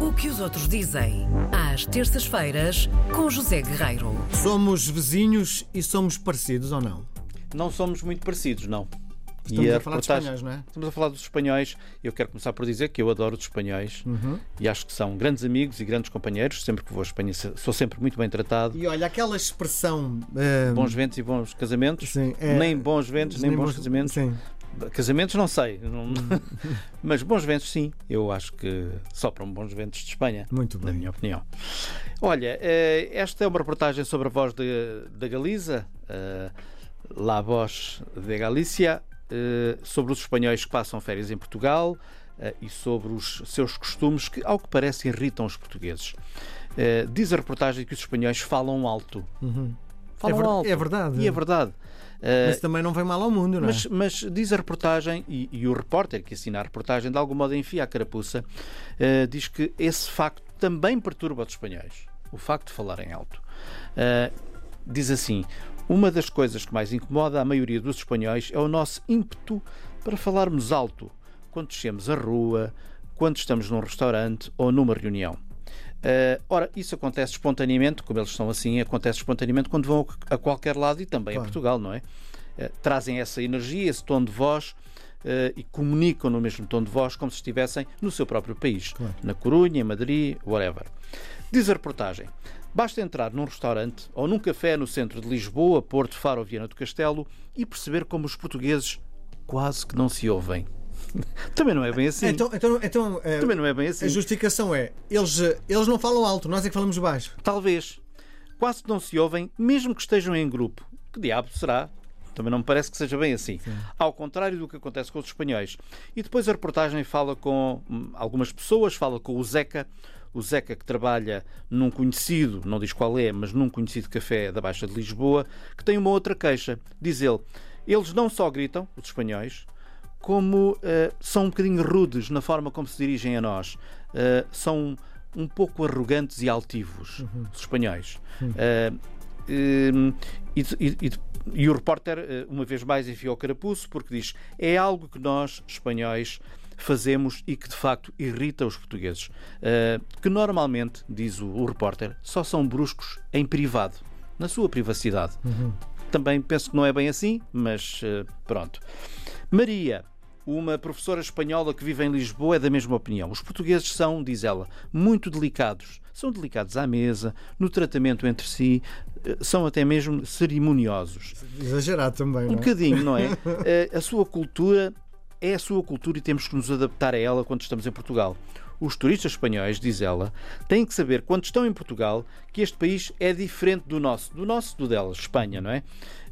O que os outros dizem, às terças-feiras, com José Guerreiro. Somos vizinhos e somos parecidos ou não? Não somos muito parecidos, não. Estamos E a, falar de reportagem- espanhóis, não é? Estamos a falar dos espanhóis. Eu quero começar por dizer que eu adoro os espanhóis Uhum. e acho que são grandes amigos e grandes companheiros. Sempre que vou à Espanha sou sempre muito bem tratado. E olha, aquela expressão. eh, Bons ventos e bons casamentos. sim, é- Nem bons ventos, nem, bons casamentos. Sim. Casamentos não sei, não- mas bons ventos sim. Eu acho que sopram bons ventos de Espanha. Muito na bem. minha opinião. Olha, eh, esta é uma reportagem sobre a voz da Galiza, eh, La Voz de Galícia, eh, sobre os espanhóis que passam férias em Portugal e sobre os seus costumes que, ao que parece, irritam os portugueses. Diz a reportagem que os espanhóis falam alto. Uhum. Falam é, ver- alto. é verdade. E é verdade. Eh, Mas também não vem mal ao mundo, não é? mas, mas diz a reportagem, e, e o repórter que assina a reportagem, de algum modo enfia a carapuça, eh, diz que esse facto também perturba os espanhóis. O facto de falarem alto. Eh, diz assim: uma das coisas que mais incomoda a maioria dos espanhóis é o nosso ímpeto para falarmos alto quando descemos a rua, quando estamos num restaurante ou numa reunião. Eh, ora, isso acontece espontaneamente, como eles são assim, acontece espontaneamente quando vão a qualquer lado e também Claro. a Portugal, não é? Eh, trazem essa energia, esse tom de voz eh, e comunicam no mesmo tom de voz como se estivessem no seu próprio país, Claro. na Corunha, em Madrid, whatever. Diz a reportagem: basta entrar num restaurante ou num café no centro de Lisboa, Porto, Faro ou Viana do Castelo e perceber como os portugueses quase que não se ouvem. Também não é bem assim. Então, então, então eh, Também não é bem assim. a justificação é: eles, eh, eles não falam alto, nós é que falamos baixo. Talvez. Quase que não se ouvem, mesmo que estejam em grupo. Que diabo será? Também não me parece que seja bem assim. Ao contrário do que acontece com os espanhóis. E depois a reportagem fala com hum, algumas pessoas, fala com o Zeca, o Zeca que trabalha num conhecido, não diz qual é, mas num conhecido café da Baixa de Lisboa, que tem uma outra queixa. Diz ele: eles não só gritam, os espanhóis, como eh, são um bocadinho rudes na forma como se dirigem a nós. Eh, são um pouco arrogantes e altivos, os espanhóis. Eh, eh, e, e- e- e o repórter, uma vez mais, enfiou o carapuço porque diz é algo que nós, espanhóis, fazemos e que de facto irrita os portugueses. Que normalmente, diz o, o repórter, só são bruscos em privado, na sua privacidade. Também penso que não é bem assim, mas pronto. Maria, uma professora espanhola que vive em Lisboa, é da mesma opinião. Os portugueses são, diz ela, muito delicados. São delicados à mesa, no tratamento entre si, eh, são até mesmo cerimoniosos. Exagerado também, Um não é? bocadinho, não é? Eh, A sua cultura é a sua cultura e temos que nos adaptar a ela quando estamos em Portugal. Os turistas espanhóis, diz ela, têm que saber, quando estão em Portugal, que este país é diferente do nosso, do nosso, do delas, Espanha, não é?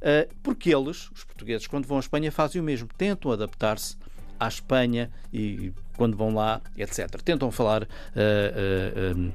Eh, Porque eles, os portugueses, quando vão à Espanha, fazem o mesmo, tentam adaptar-se à Espanha e quando vão lá, etc. Tentam falar eh, eh, eh,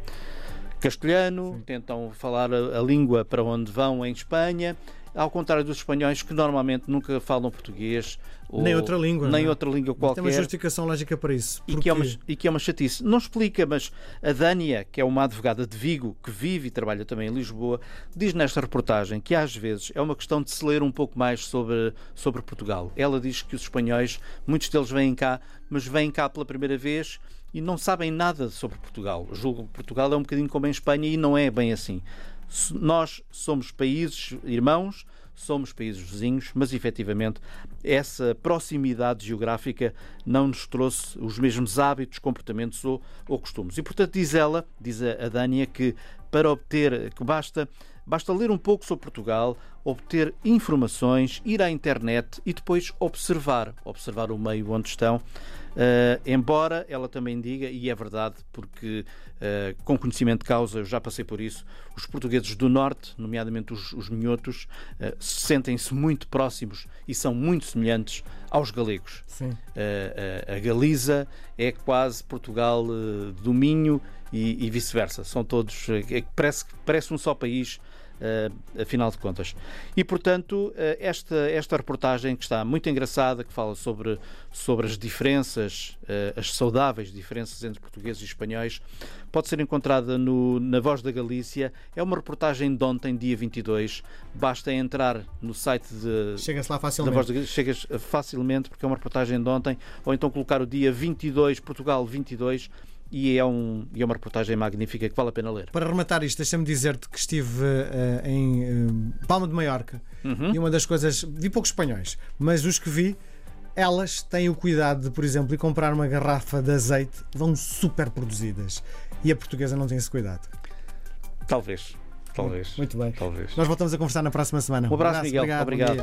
castelhano, tentam falar a, a língua para onde vão em Espanha, ao contrário dos espanhóis que normalmente nunca falam português ou Nem outra língua, nem não é? outra língua Mas Tem uma qualquer. justificação lógica para isso. E que, é uma, Porque- e que é uma chatice. Não explica, mas a Dânia, que é uma advogada de Vigo, que vive e trabalha também em Lisboa, diz nesta reportagem que às vezes é uma questão de se ler um pouco mais sobre, sobre Portugal. Ela diz que os espanhóis, muitos deles vêm cá, mas vêm cá pela primeira vez e não sabem nada sobre Portugal. Julgam que Portugal é um bocadinho como em Espanha e não é bem assim. Nós somos países irmãos, somos países vizinhos, mas efetivamente essa proximidade geográfica não nos trouxe os mesmos hábitos, comportamentos ou, ou costumes. E portanto diz ela, diz a Dânia, que para obter, que basta, basta ler um pouco sobre Portugal, obter informações, ir à internet e depois observar, observar o meio onde estão. Uh, embora ela também diga, e é verdade, porque uh, com conhecimento de causa, eu já passei por isso, os portugueses do Norte, nomeadamente os, os minhotos, uh, sentem-se muito próximos e são muito semelhantes aos galegos. A Galiza é quase Portugal do Minho e, e vice-versa. São todos, que parece, parece um só país. Uh, afinal de contas. E, portanto, uh, esta, esta reportagem que está muito engraçada, que fala sobre, sobre as diferenças, uh, as saudáveis diferenças entre portugueses e espanhóis, pode ser encontrada no, na Voz da Galícia. É uma reportagem de ontem, dia 22. Basta entrar no site de, Chega-se lá da facilmente. Voz da Galícia, chegas facilmente, porque é uma reportagem de ontem, ou então colocar o dia 22, Portugal 22, e é, um, e é uma reportagem magnífica que vale a pena ler. Para rematar isto, deixa-me dizer-te que estive eh, em eh, Palma de Maiorca Uhum. e uma das coisas. Vi poucos espanhóis, mas os que vi. Elas têm o cuidado de, por exemplo, ir comprar uma garrafa de azeite, vão super produzidas. E a portuguesa não tem esse cuidado. Talvez. Talvez. Muito bem. Talvez. Nós voltamos a conversar na próxima semana. Um abraço, Miguel. Obrigado, bom Obrigado. dia.